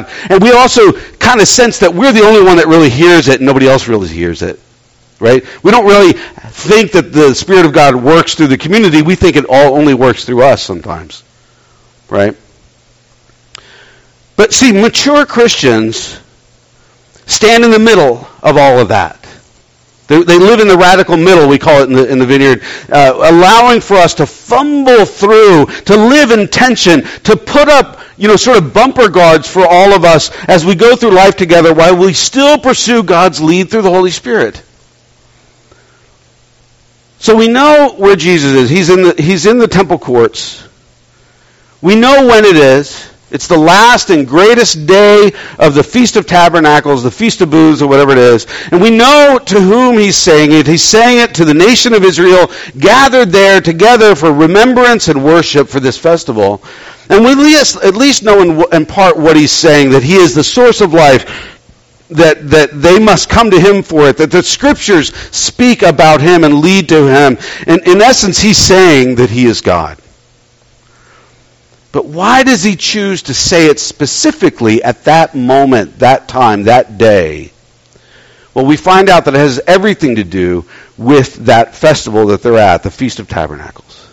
God. And we also kind of sense that we're the only one that really hears it and nobody else really hears it. Right? We don't really think that the Spirit of God works through the community. We think it all only works through us sometimes. Right? But see, mature Christians stand in the middle of all of that. They, they live in the radical middle, we call it in the, in the vineyard, uh, allowing for us to fumble through, to live in tension, to put up, you know, sort of bumper guards for all of us as we go through life together while we still pursue God's lead through the Holy Spirit. So we know where Jesus is. He's in the, he's in the temple courts. We know when it is. It's the last and greatest day of the Feast of Tabernacles, the Feast of Booths, or whatever it is. And we know to whom he's saying it. He's saying it to the nation of Israel gathered there together for remembrance and worship for this festival. And we at least know in, in part what he's saying, that he is the source of life, that, that they must come to him for it, that the scriptures speak about him and lead to him. And in essence, he's saying that he is God. But why does he choose to say it specifically at that moment, that time, that day? Well, we find out that it has everything to do with that festival that they're at, the Feast of Tabernacles.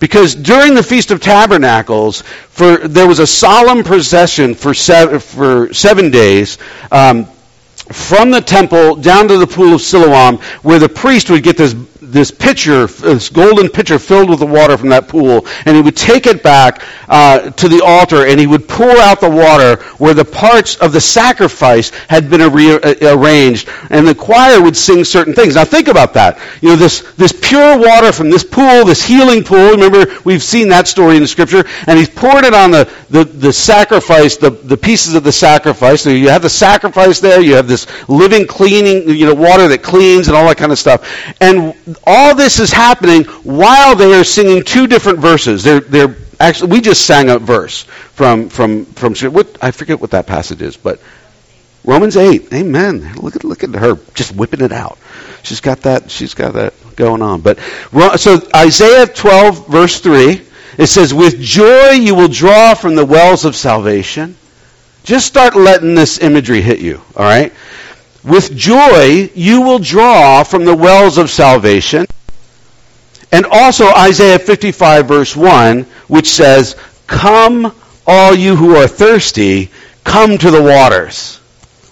Because during the Feast of Tabernacles, for, there was a solemn procession for seven, for seven days um, from the temple down to the pool of Siloam, where the priest would get this this pitcher, this golden pitcher filled with the water from that pool, and he would take it back uh, to the altar, and he would pour out the water where the parts of the sacrifice had been arranged, and the choir would sing certain things. Now think about that. You know, this, this pure water from this pool, this healing pool, remember, we've seen that story in the scripture, and he's poured it on the, the, the sacrifice, the, the pieces of the sacrifice. So you have the sacrifice there, you have this living, cleaning, you know, water that cleans and all that kind of stuff. And all this is happening while they are singing two different verses. They're, they're actually, we just sang a verse from, from, from, what, I forget what that passage is, but Romans 8. Amen. Look at, look at her just whipping it out. She's got that, she's got that going on. But, so Isaiah 12 verse 3, it says, with joy you will draw from the wells of salvation. Just start letting this imagery hit you, all right? With joy you will draw from the wells of salvation. And also Isaiah 55 verse 1, which says, Come all you who are thirsty, come to the waters.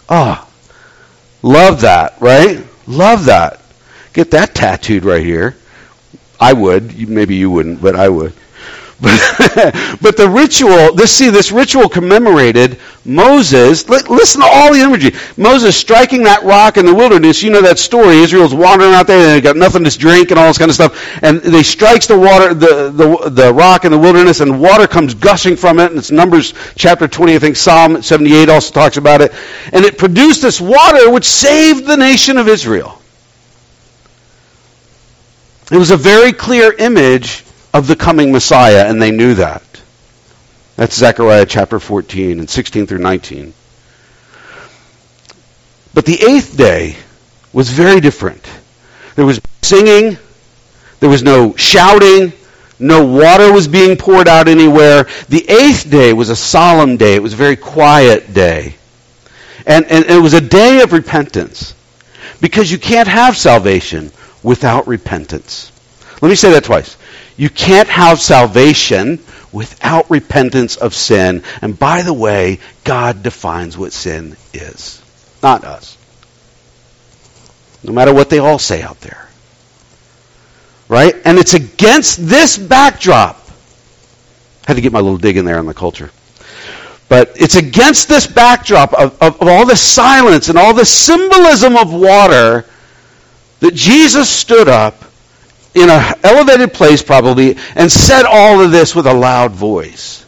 Ah, oh, love that, right? Love that. Get that tattooed right here. I would. Maybe you wouldn't, but I would. but the ritual, this see, this ritual commemorated Moses. Listen to all the imagery. Moses striking that rock in the wilderness. You know that story. Israel's wandering out there and they got nothing to drink and all this kind of stuff. And they strikes the water, the, the, the rock in the wilderness, and water comes gushing from it. And it's Numbers chapter 20, I think Psalm 78 also talks about it. And it produced this water which saved the nation of Israel. It was a very clear image of the coming Messiah, and they knew that. That's Zechariah chapter 14 and 16 through 19. But the eighth day was very different. There was singing, there was no shouting, no water was being poured out anywhere. The eighth day was a solemn day. It was a very quiet day. And, and it was a day of repentance. Because you can't have salvation without repentance. Let me say that twice. You can't have salvation without repentance of sin. And by the way, God defines what sin is, not us. No matter what they all say out there. Right? And it's against this backdrop. Had to get my little dig in there on the culture. But it's against this backdrop of, of, of all the silence and all the symbolism of water that Jesus stood up in an elevated place probably and said all of this with a loud voice.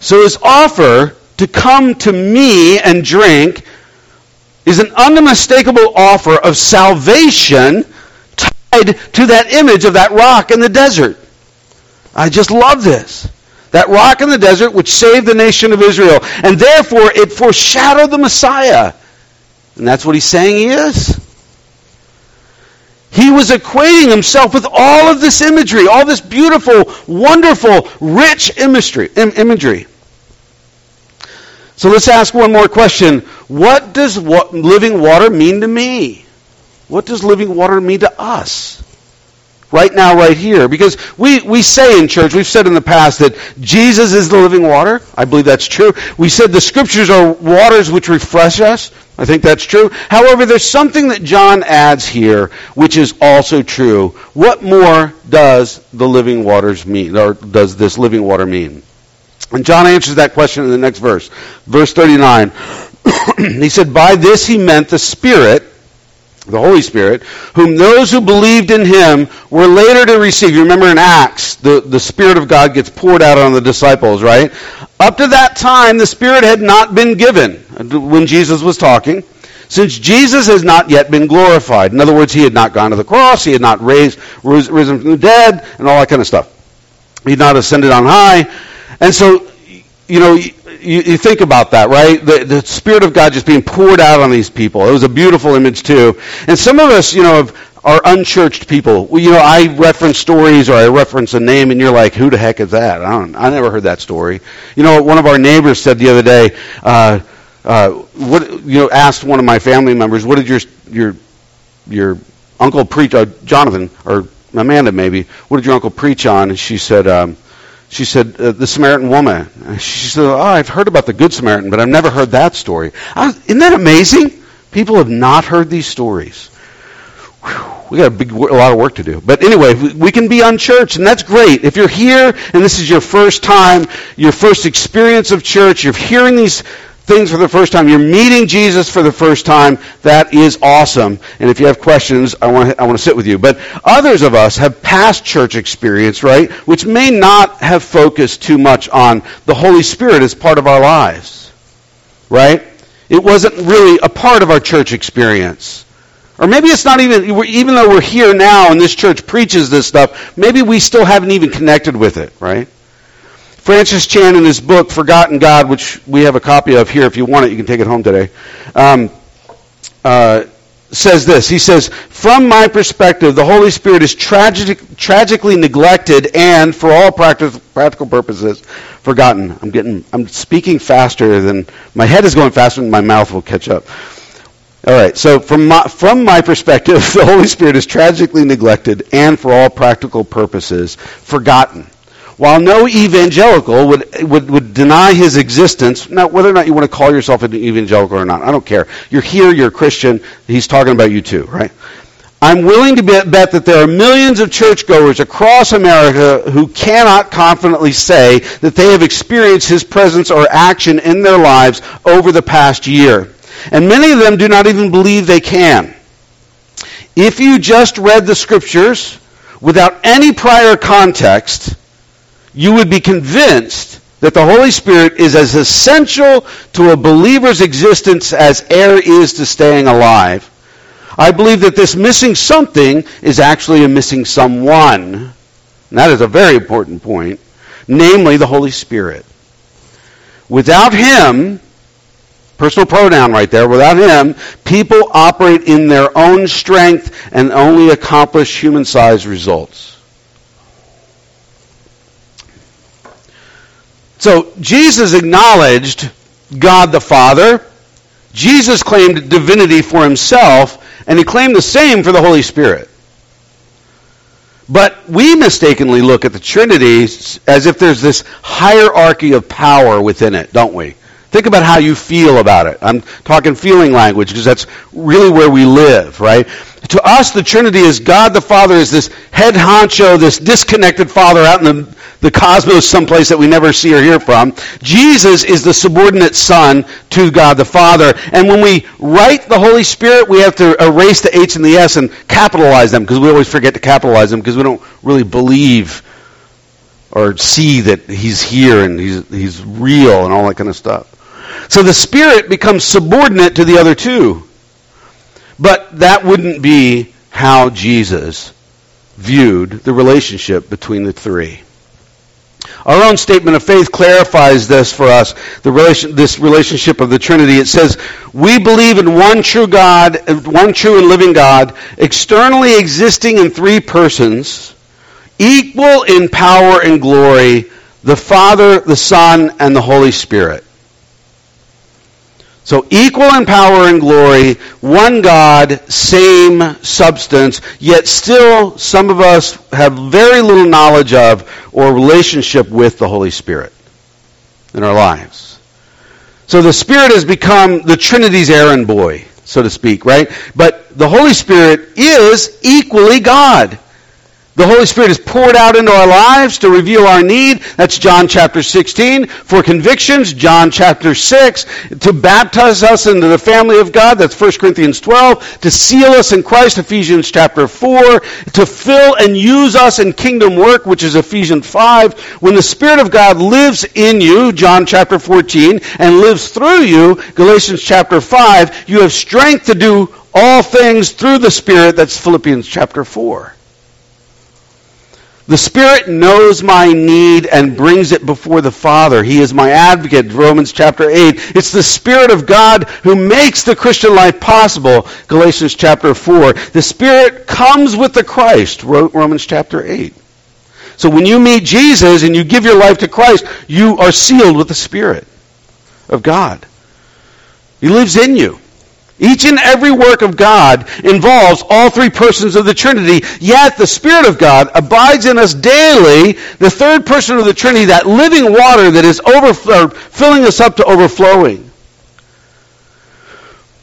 So his offer to come to me and drink is an unmistakable offer of salvation tied to that image of that rock in the desert. I just love this. That rock in the desert which saved the nation of Israel. And therefore it foreshadowed the Messiah. And that's what he's saying he is. He was equating himself with all of this imagery, all this beautiful, wonderful, rich imagery. imagery. So let's ask one more question. What does living water mean to me? What does living water mean to us? Right now, right here. Because we, we say in church, we've said in the past that Jesus is the living water. I believe that's true. We said the scriptures are waters which refresh us. I think that's true. However, there's something that John adds here which is also true. What more does the living waters mean, or does this living water mean? And John answers that question in the next verse. Verse 39. he said, By this he meant the Spirit, the Holy Spirit, whom those who believed in him were later to receive. You remember in Acts, the, the Spirit of God gets poured out on the disciples, right? Up to that time, the Spirit had not been given uh, when Jesus was talking, since Jesus has not yet been glorified. In other words, he had not gone to the cross, he had not raised, risen from the dead, and all that kind of stuff. He had not ascended on high. And so, you know, you, you, think about that, right? The, the Spirit of God just being poured out on these people. It was a beautiful image, too. And some of us, you know, have, are unchurched people. Well, you know, I reference stories or I reference a name, and you're like, "Who the heck is that?" I don't. I never heard that story. You know, one of our neighbors said the other day, uh, uh, "What?" You know, asked one of my family members, "What did your your your uncle preach?" Uh, Jonathan or Amanda, maybe. What did your uncle preach on? And she said. Um, she said, uh, the Samaritan woman. She said, oh, I've heard about the Good Samaritan, but I've never heard that story. Isn't that amazing? People have not heard these stories. We got a, big, a lot of work to do. But anyway, we can be unchurched, and that's great. If you're here and this is your first time, your first experience of church, you're hearing these things for the first time, you're meeting Jesus for the first time, that is awesome. And if you have questions, I want to, I want to sit with you. But others of us have past church experience, right, which may not have focused too much on the Holy Spirit as part of our lives, right? It wasn't really a part of our church experience. Or maybe it's not even, even though we're here now and this church preaches this stuff, maybe we still haven't even connected with it, right? Francis Chan, in his book, Forgotten God, which we have a copy of here, if you want it, you can take it home today, um, uh, says this. He says, From my perspective, the Holy Spirit is tragic, tragically neglected and, for all practical, purposes, forgotten. I'm getting, I'm speaking faster than, my head is going faster than my mouth will catch up. All right, so from my, from my perspective, the Holy Spirit is tragically neglected and, for all practical purposes, forgotten. While no evangelical would, would, would deny his existence, now whether or not you want to call yourself an evangelical or not, I don't care. You're here, you're a Christian, he's talking about you too, right? I'm willing to bet, bet that there are millions of churchgoers across America who cannot confidently say that they have experienced his presence or action in their lives over the past year. And many of them do not even believe they can. If you just read the scriptures without any prior context, you would be convinced that the Holy Spirit is as essential to a believer's existence as air is to staying alive. I believe that this missing something is actually a missing someone. And that is a very important point, namely the Holy Spirit. Without Him, personal pronoun right there, without Him, people operate in their own strength and only accomplish human sized results. So Jesus acknowledged God the Father. Jesus claimed divinity for himself, and he claimed the same for the Holy Spirit. But we mistakenly look at the Trinity as if there's this hierarchy of power within it, don't we? Think about how you feel about it. I'm talking feeling language because that's really where we live, right? To us, the Trinity is God the Father is this head honcho, this disconnected Father out in the the cosmos someplace that we never see or hear from. Jesus is the subordinate son to God the Father. And when we write the Holy Spirit, we have to erase the H and the S and capitalize them because we always forget to capitalize them because we don't really believe or see that he's here and he's, he's real and all that kind of stuff. So the Spirit becomes subordinate to the other two. But that wouldn't be how Jesus viewed the relationship between the three. Our own statement of faith clarifies this for us, the relation, this relationship of the Trinity. It says, we believe in one true God, one true and living God, externally existing in three persons, equal in power and glory, the Father, the Son, and the Holy Spirit. So equal in power and glory, one God, same substance, yet still some of us have very little knowledge of or relationship with the Holy Spirit in our lives. So the Spirit has become the Trinity's errand boy, so to speak, right? But the Holy Spirit is equally God. The Holy Spirit is poured out into our lives to reveal our need. That's John chapter 16. For convictions, John chapter 6. To baptize us into the family of God, that's 1 Corinthians 12. To seal us in Christ, Ephesians chapter 4. To fill and use us in kingdom work, which is Ephesians 5. When the Spirit of God lives in you, John chapter 14, and lives through you, Galatians chapter 5, you have strength to do all things through the Spirit, that's Philippians chapter 4. The Spirit knows my need and brings it before the Father. He is my advocate, Romans chapter 8. It's the Spirit of God who makes the Christian life possible, Galatians chapter 4. The Spirit comes with the Christ, Romans chapter 8. So when you meet Jesus and you give your life to Christ, you are sealed with the Spirit of God. He lives in you. Each and every work of God involves all three persons of the Trinity, yet the Spirit of God abides in us daily, the third person of the Trinity, that living water that is overflowing, filling us up to overflowing.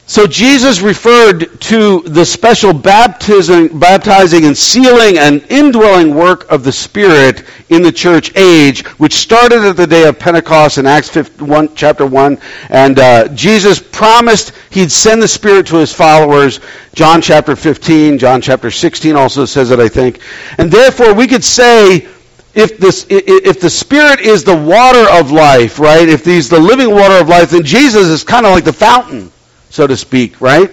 So Jesus referred to the special baptizing, baptizing and sealing and indwelling work of the Spirit in the church age, which started at the day of Pentecost in Acts 1, chapter 1. And uh, Jesus promised he'd send the Spirit to his followers. John chapter 15, John chapter 16 also says it, I think. And therefore, we could say if this if the spirit is the water of life right if he's the living water of life then jesus is kind of like the fountain so to speak, right?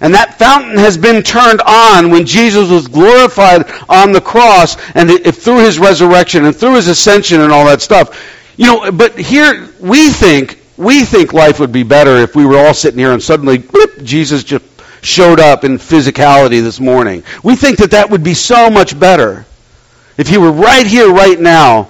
And that fountain has been turned on when Jesus was glorified on the cross and through his resurrection and through his ascension and all that stuff. You know, but here we think we think life would be better if we were all sitting here and suddenly Jesus just showed up in physicality this morning. We think that that would be so much better if he were right here right now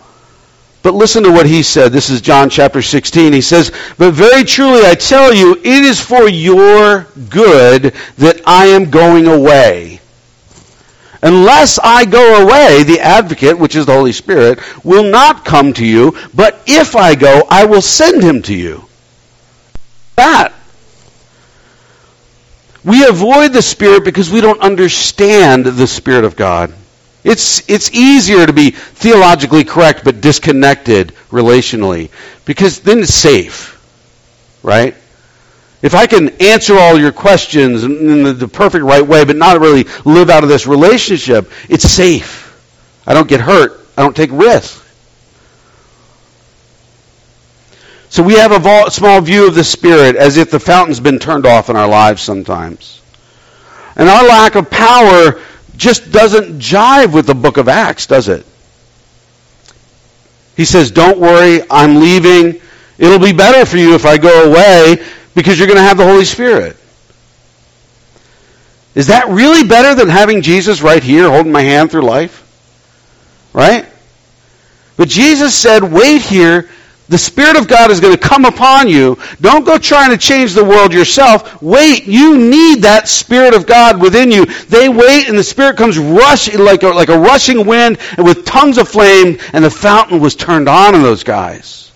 but listen to what he said. This is John chapter 16. He says, But very truly I tell you, it is for your good that I am going away. Unless I go away, the advocate, which is the Holy Spirit, will not come to you, but if I go, I will send him to you. That. We avoid the Spirit because we don't understand the Spirit of God. It's, it's easier to be theologically correct but disconnected relationally because then it's safe, right? If I can answer all your questions in the, the perfect right way but not really live out of this relationship, it's safe. I don't get hurt. I don't take risks. So we have a small view of the Spirit as if the fountain's been turned off in our lives sometimes. And our lack of power just doesn't jive with the book of Acts, does it? He says, Don't worry, I'm leaving. It'll be better for you if I go away because you're going to have the Holy Spirit. Is that really better than having Jesus right here holding my hand through life? Right? But Jesus said, Wait here the Spirit of God is going to come upon you. Don't go trying to change the world yourself. Wait. You need that Spirit of God within you. They wait and the Spirit comes rushing like a, like a rushing wind and with tongues of flame and the fountain was turned on in those guys.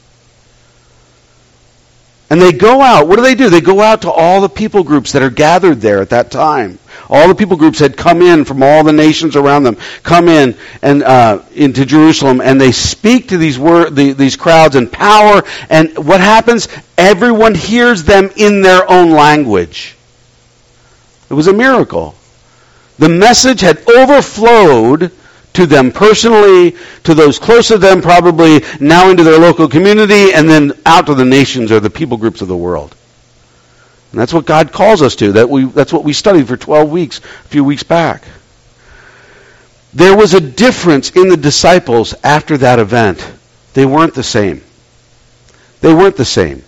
And they go out. What do they do? They go out to all the people groups that are gathered there at that time. All the people groups had come in from all the nations around them, come in and uh, into Jerusalem, and they speak to these wor- the, these crowds in power. And what happens? Everyone hears them in their own language. It was a miracle. The message had overflowed to them personally, to those close to them probably, now into their local community, and then out to the nations or the people groups of the world. And that's what God calls us to. That we, that's what we studied for 12 weeks, a few weeks back. There was a difference in the disciples after that event. They weren't the same. They weren't the same.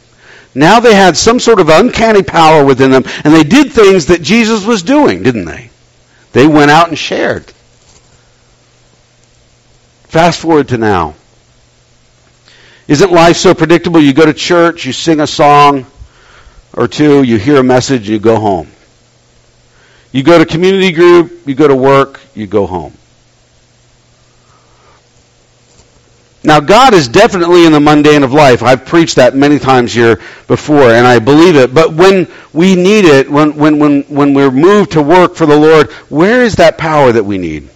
Now they had some sort of uncanny power within them, and they did things that Jesus was doing, didn't they? They went out and shared. Fast forward to now. Isn't life so predictable? You go to church, you sing a song, or two, you hear a message, you go home. You go to community group, you go to work, you go home. Now, God is definitely in the mundane of life. I've preached that many times here before, and I believe it. But when we need it, when, when, when, when we're moved to work for the Lord, where is that power that we need?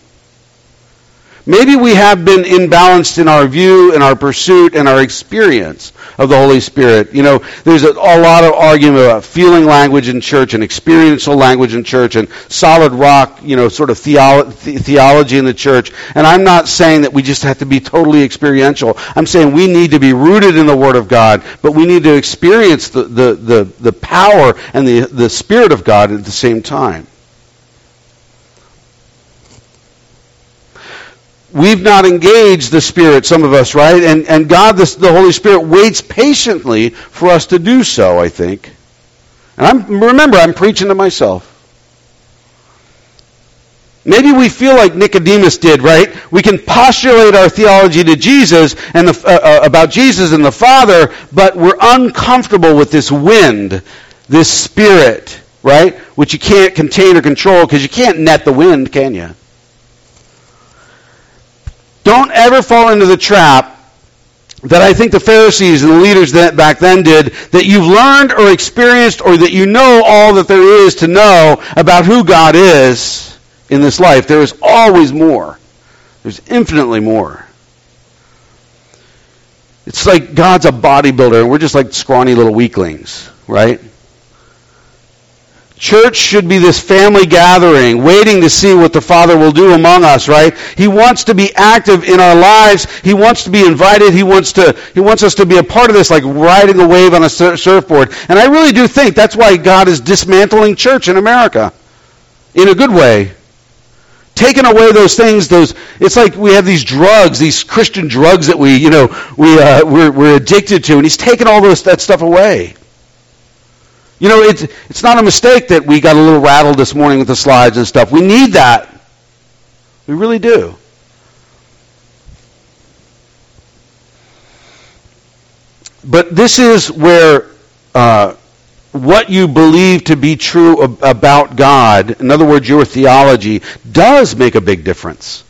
Maybe we have been imbalanced in our view and our pursuit and our experience of the Holy Spirit. You know, there's a, a, lot of argument about feeling language in church and experiential language in church and solid rock, you know, sort of theolo- the- theology in the church. And I'm not saying that we just have to be totally experiential. I'm saying we need to be rooted in the Word of God, but we need to experience the, the, the, the power and the, the Spirit of God at the same time. We've not engaged the Spirit, some of us, right? And, and God, the, Holy Spirit, waits patiently for us to do so, I think. And I'm, remember, I'm preaching to myself. Maybe we feel like Nicodemus did, right? We can postulate our theology to Jesus and the, uh, uh, about Jesus and the Father, but we're uncomfortable with this wind, this spirit, right? Which you can't contain or control because you can't net the wind, can you? Don't ever fall into the trap that I think the Pharisees and the leaders that back then did, that you've learned or experienced or that you know all that there is to know about who God is in this life. There is always more. There's infinitely more. It's like God's a bodybuilder and we're just like scrawny little weaklings, right? Church should be this family gathering, waiting to see what the Father will do among us, right? He wants to be active in our lives. He wants to be invited. He wants to, he wants us to be a part of this, like riding a wave on a surfboard. And I really do think that's why God is dismantling church in America. In a good way. Taking away those things, those, it's like we have these drugs, these Christian drugs that we, you know, we, uh, we're, we're addicted to, and He's taking all those, that stuff away. You know, it's, it's not a mistake that we got a little rattled this morning with the slides and stuff. We need that. We really do. But this is where uh, what you believe to be true ab- about God, in other words, your theology, does make a big difference.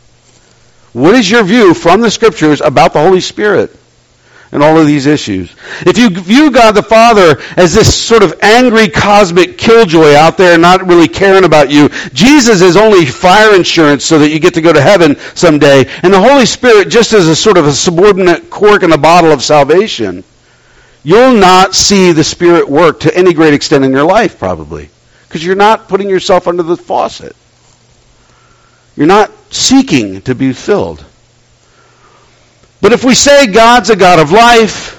What is your view from the Scriptures about the Holy Spirit? And all of these issues. If you view God the Father as this sort of angry cosmic killjoy out there not really caring about you, Jesus is only fire insurance so that you get to go to heaven someday, and the Holy Spirit just as a sort of a subordinate cork in a bottle of salvation, you'll not see the Spirit work to any great extent in your life, probably, because you're not putting yourself under the faucet. You're not seeking to be filled. But if we say God's a God of life,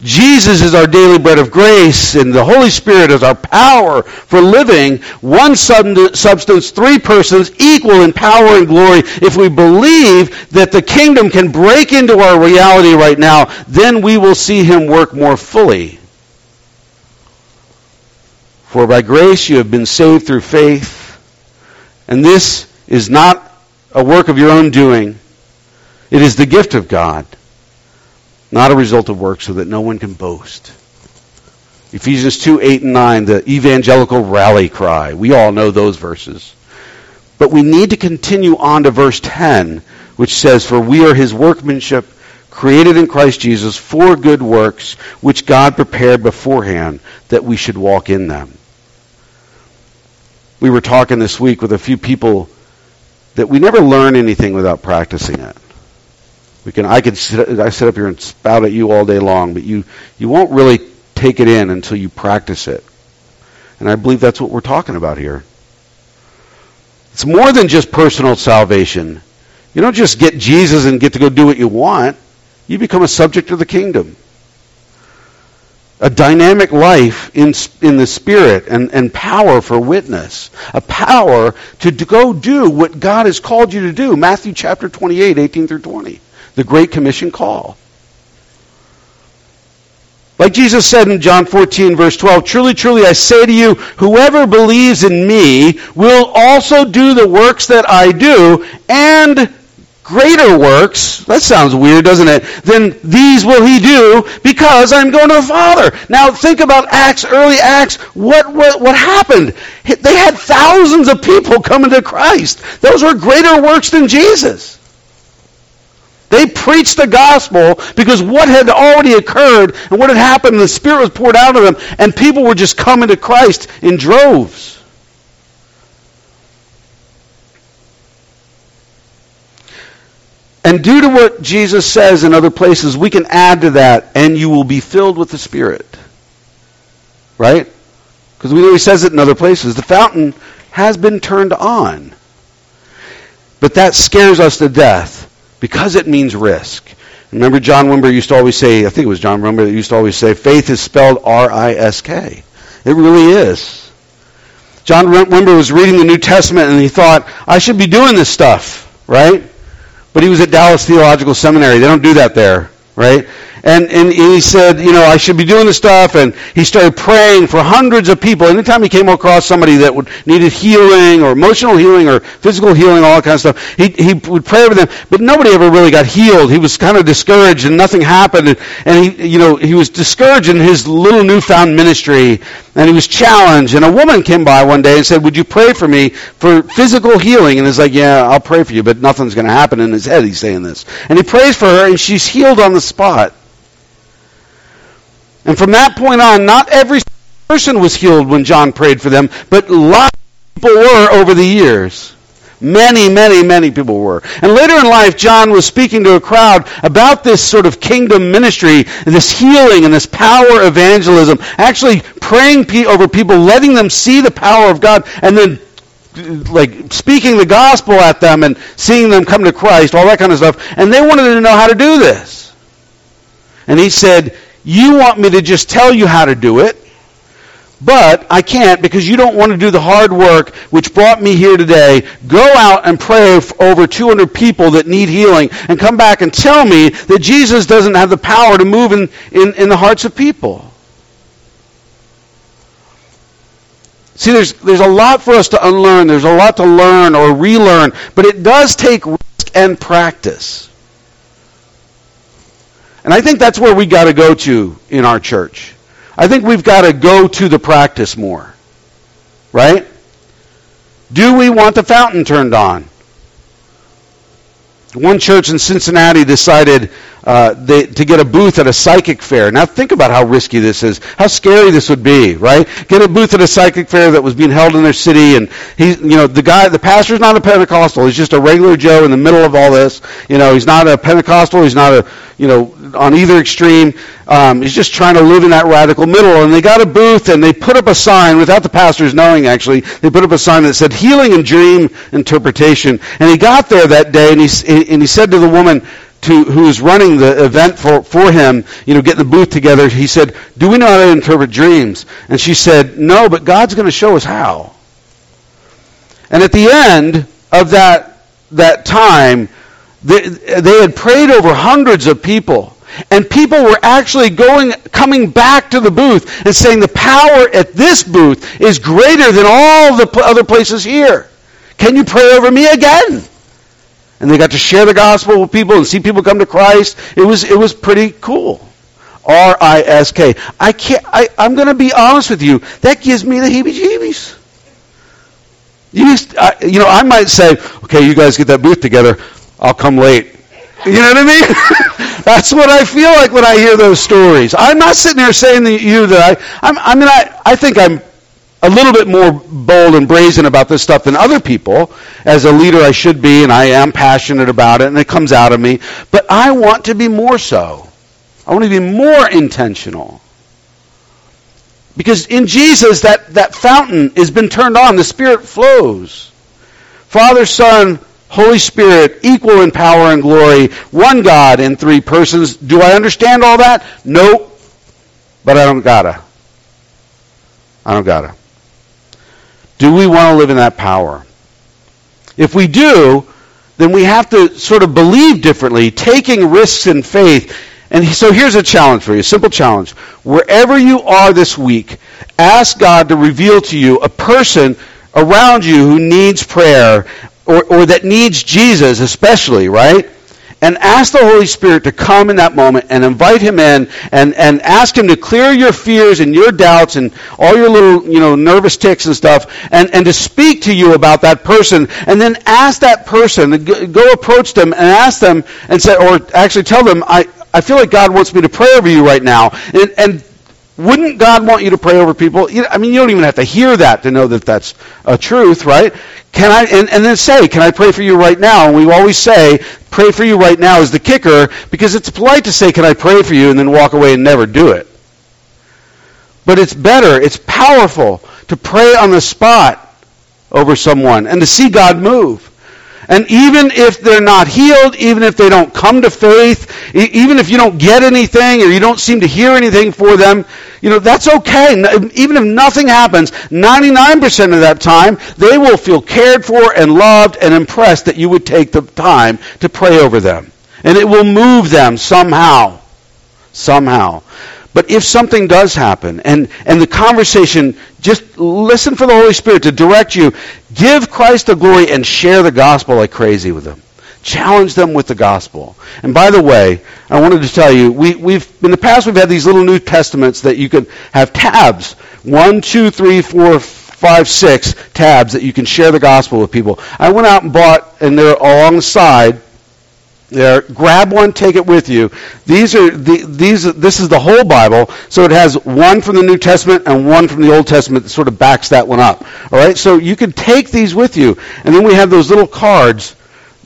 Jesus is our daily bread of grace, and the Holy Spirit is our power for living, one substance, three persons, equal in power and glory. If we believe that the kingdom can break into our reality right now, then we will see him work more fully. For by grace you have been saved through faith, and this is not a work of your own doing. It is the gift of God, not a result of work, so that no one can boast. Ephesians 2, 8, and 9, the evangelical rally cry. We all know those verses. But we need to continue on to verse 10, which says, For we are his workmanship, created in Christ Jesus for good works, which God prepared beforehand that we should walk in them. We were talking this week with a few people that we never learn anything without practicing it. We can, I could sit, I sit up here and spout at you all day long, but you, you won't really take it in until you practice it. And I believe that's what we're talking about here. It's more than just personal salvation. You don't just get Jesus and get to go do what you want. You become a subject of the kingdom. A dynamic life in, in the spirit and, and power for witness. A power to, to go do what God has called you to do. Matthew chapter 28, 18 through 20 the Great Commission call. Like Jesus said in John 14, verse 12, Truly, truly, I say to you, whoever believes in me will also do the works that I do, and greater works, that sounds weird, doesn't it? Then these will he do because I'm going to the Father. Now think about Acts, early Acts. What, what, what happened? They had thousands of people coming to Christ. Those were greater works than Jesus. They preached the gospel because what had already occurred and what had happened, the Spirit was poured out of them, and people were just coming to Christ in droves. And due to what Jesus says in other places, we can add to that, and you will be filled with the Spirit. Right? Because we know he says it in other places. The fountain has been turned on. But that scares us to death because it means risk. Remember John Wimber used to always say, I think it was John Wimber that used to always say, faith is spelled R-I-S-K. It really is. John Wimber was reading the New Testament and he thought, I should be doing this stuff, right? but he was at Dallas Theological Seminary. They don't do that there, right? And, and he said, you know, I should be doing this stuff. And he started praying for hundreds of people. Anytime he came across somebody that would, needed healing or emotional healing or physical healing, all that kind of stuff, he, he would pray over them. But nobody ever really got healed. He was kind of discouraged and nothing happened. And, and he, you know, he was discouraged in his little newfound ministry. And he was challenged. And a woman came by one day and said, would you pray for me for physical healing? And he's like, yeah, I'll pray for you, but nothing's going to happen in his head. He's saying this. And he prays for her and she's healed on the spot. And from that point on, not every person was healed when John prayed for them, but lots of people were over the years. Many, many, many people were. And later in life, John was speaking to a crowd about this sort of kingdom ministry, this healing and this power evangelism, actually praying over people, letting them see the power of God, and then like speaking the gospel at them and seeing them come to Christ, all that kind of stuff. And they wanted to know how to do this. And he said, you want me to just tell you how to do it, but I can't because you don't want to do the hard work which brought me here today. Go out and pray for over 200 people that need healing and come back and tell me that Jesus doesn't have the power to move in, in, in the hearts of people. See, there's, there's a lot for us to unlearn. There's a lot to learn or relearn, but it does take risk and practice. And I think that's where we got to go to in our church. I think we've got to go to the practice more. Right? Do we want the fountain turned on? One church in Cincinnati decided uh, they, to get a booth at a psychic fair. Now think about how risky this is. How scary this would be, right? Get a booth at a psychic fair that was being held in their city, and he's, you know, the guy, the pastor's not a Pentecostal. He's just a regular Joe in the middle of all this. You know, he's not a Pentecostal. He's not a, you know, on either extreme. Um, he's just trying to live in that radical middle. And they got a booth and they put up a sign without the pastors knowing. Actually, they put up a sign that said "Healing and Dream Interpretation." And he got there that day, and he and he said to the woman to, who was running the event for, for him, you know, getting the booth together, he said, do we know how to interpret dreams? And she said, no, but God's going to show us how. And at the end of that, that time, they, they had prayed over hundreds of people. And people were actually going, coming back to the booth and saying the power at this booth is greater than all the other places here. Can you pray over me again? And they got to share the gospel with people and see people come to Christ. It was, it was pretty cool. R-I-S-K. I can't, I, I'm going to be honest with you. That gives me the heebie-jeebies. You, uh, you know, I might say, okay, you guys get that booth together. I'll come late. You know what I mean? That's what I feel like when I hear those stories. I'm not sitting there saying to you that I, I'm, I mean, I, I think I'm a little bit more bold and brazen about this stuff than other people. As a leader, I should be, and I am passionate about it, and it comes out of me. But I want to be more so. I want to be more intentional. Because in Jesus, that, that fountain has been turned on. The Spirit flows. Father, Son, Holy Spirit, equal in power and glory, one God in three persons. Do I understand all that? Nope. But I don't gotta. I don't gotta. Do we want to live in that power? If we do, then we have to sort of believe differently, taking risks in faith. And so here's a challenge for you, a simple challenge. Wherever you are this week, ask God to reveal to you a person around you who needs prayer or, or that needs Jesus especially, right? And ask the Holy Spirit to come in that moment and invite him in and, and ask him to clear your fears and your doubts and all your little, you know, nervous ticks and stuff and, and to speak to you about that person and then ask that person, go approach them and ask them and say, or actually tell them, I, I feel like God wants me to pray over you right now. And, and wouldn't God want you to pray over people? I mean, you don't even have to hear that to know that that's a truth, right? Can I, and, and then say, can I pray for you right now? And we always say, pray for you right now is the kicker because it's polite to say, can I pray for you and then walk away and never do it. But it's better, it's powerful to pray on the spot over someone and to see God move. And even if they're not healed, even if they don't come to faith, even if you don't get anything or you don't seem to hear anything for them, you know, that's okay. Even if nothing happens, 99% of that time, they will feel cared for and loved and impressed that you would take the time to pray over them. And it will move them somehow. Somehow. But if something does happen and, and the conversation, just listen for the Holy Spirit to direct you. Give Christ the glory and share the gospel like crazy with them. Challenge them with the gospel. And by the way, I wanted to tell you, we, we've in the past we've had these little New Testaments that you can have tabs. One, two, three, four, five, six tabs that you can share the gospel with people. I went out and bought, and they're alongside there. Grab one, take it with you. These are the, these. This is the whole Bible, so it has one from the New Testament and one from the Old Testament that sort of backs that one up. All right, so you can take these with you, and then we have those little cards,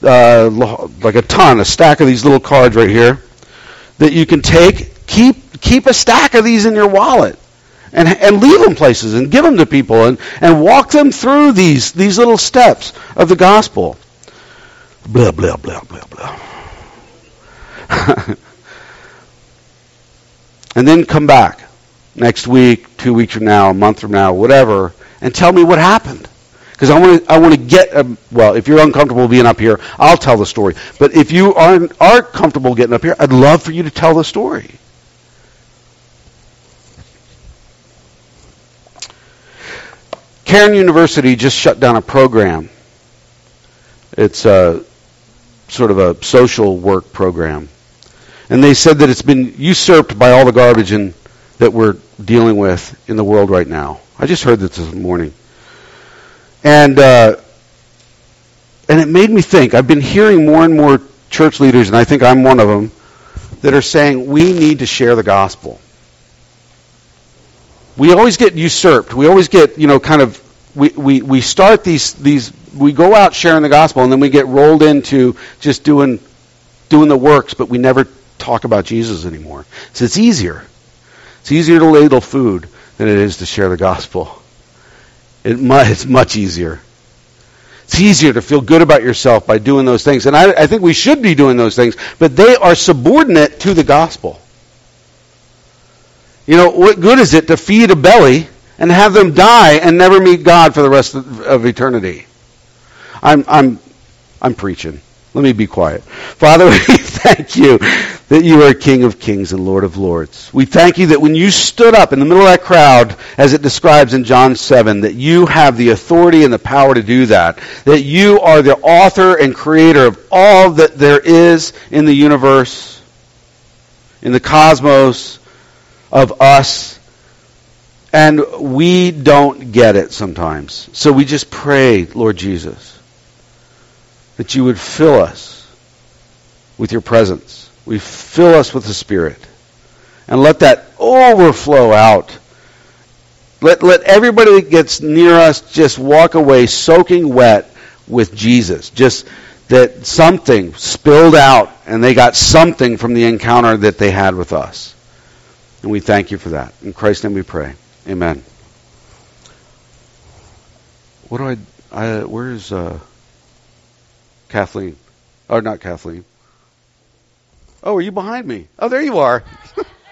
uh, like a ton, a stack of these little cards right here, that you can take. Keep keep a stack of these in your wallet. And, and leave them places and give them to people and, and walk them through these, these little steps of the gospel. Blah, blah, blah, blah, blah. and then come back next week, two weeks from now, a month from now, whatever, and tell me what happened. Because I want to, I want to get, um, well, if you're uncomfortable being up here, I'll tell the story. But if you aren't, aren't comfortable getting up here, I'd love for you to tell the story. Cairn University just shut down a program. It's a sort of a social work program and they said that it's been usurped by all the garbage in, that we're dealing with in the world right now. I just heard this this morning. And, uh, and it made me think. I've been hearing more and more church leaders, and I think I'm one of them, that are saying we need to share the gospel. We always get usurped. We always get, you know, kind of, we, we, we start these, these, we go out sharing the gospel, and then we get rolled into just doing, doing the works, but we never talk about Jesus anymore. So it's easier. It's easier to ladle food than it is to share the gospel. It it's much easier. It's easier to feel good about yourself by doing those things. And I, I think we should be doing those things, but they are subordinate to the gospel. You know, what good is it to feed a belly and have them die and never meet God for the rest of, of eternity? I'm, I'm, I'm preaching. Let me be quiet. Father, we thank you that you are King of kings and Lord of lords. We thank you that when you stood up in the middle of that crowd, as it describes in John 7, that you have the authority and the power to do that. That you are the author and creator of all that there is in the universe, in the cosmos, of us. And we don't get it sometimes. So we just pray, Lord Jesus that you would fill us with your presence. We fill us with the Spirit. And let that overflow out. Let, let everybody that gets near us just walk away soaking wet with Jesus. Just that something spilled out and they got something from the encounter that they had with us. And we thank you for that. In Christ's name we pray. Amen. What do I, I where's, uh, Kathleen. Or not Kathleen. Oh, are you behind me? Oh, there you are.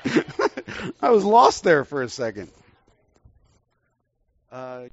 I was lost there for a second. Uh,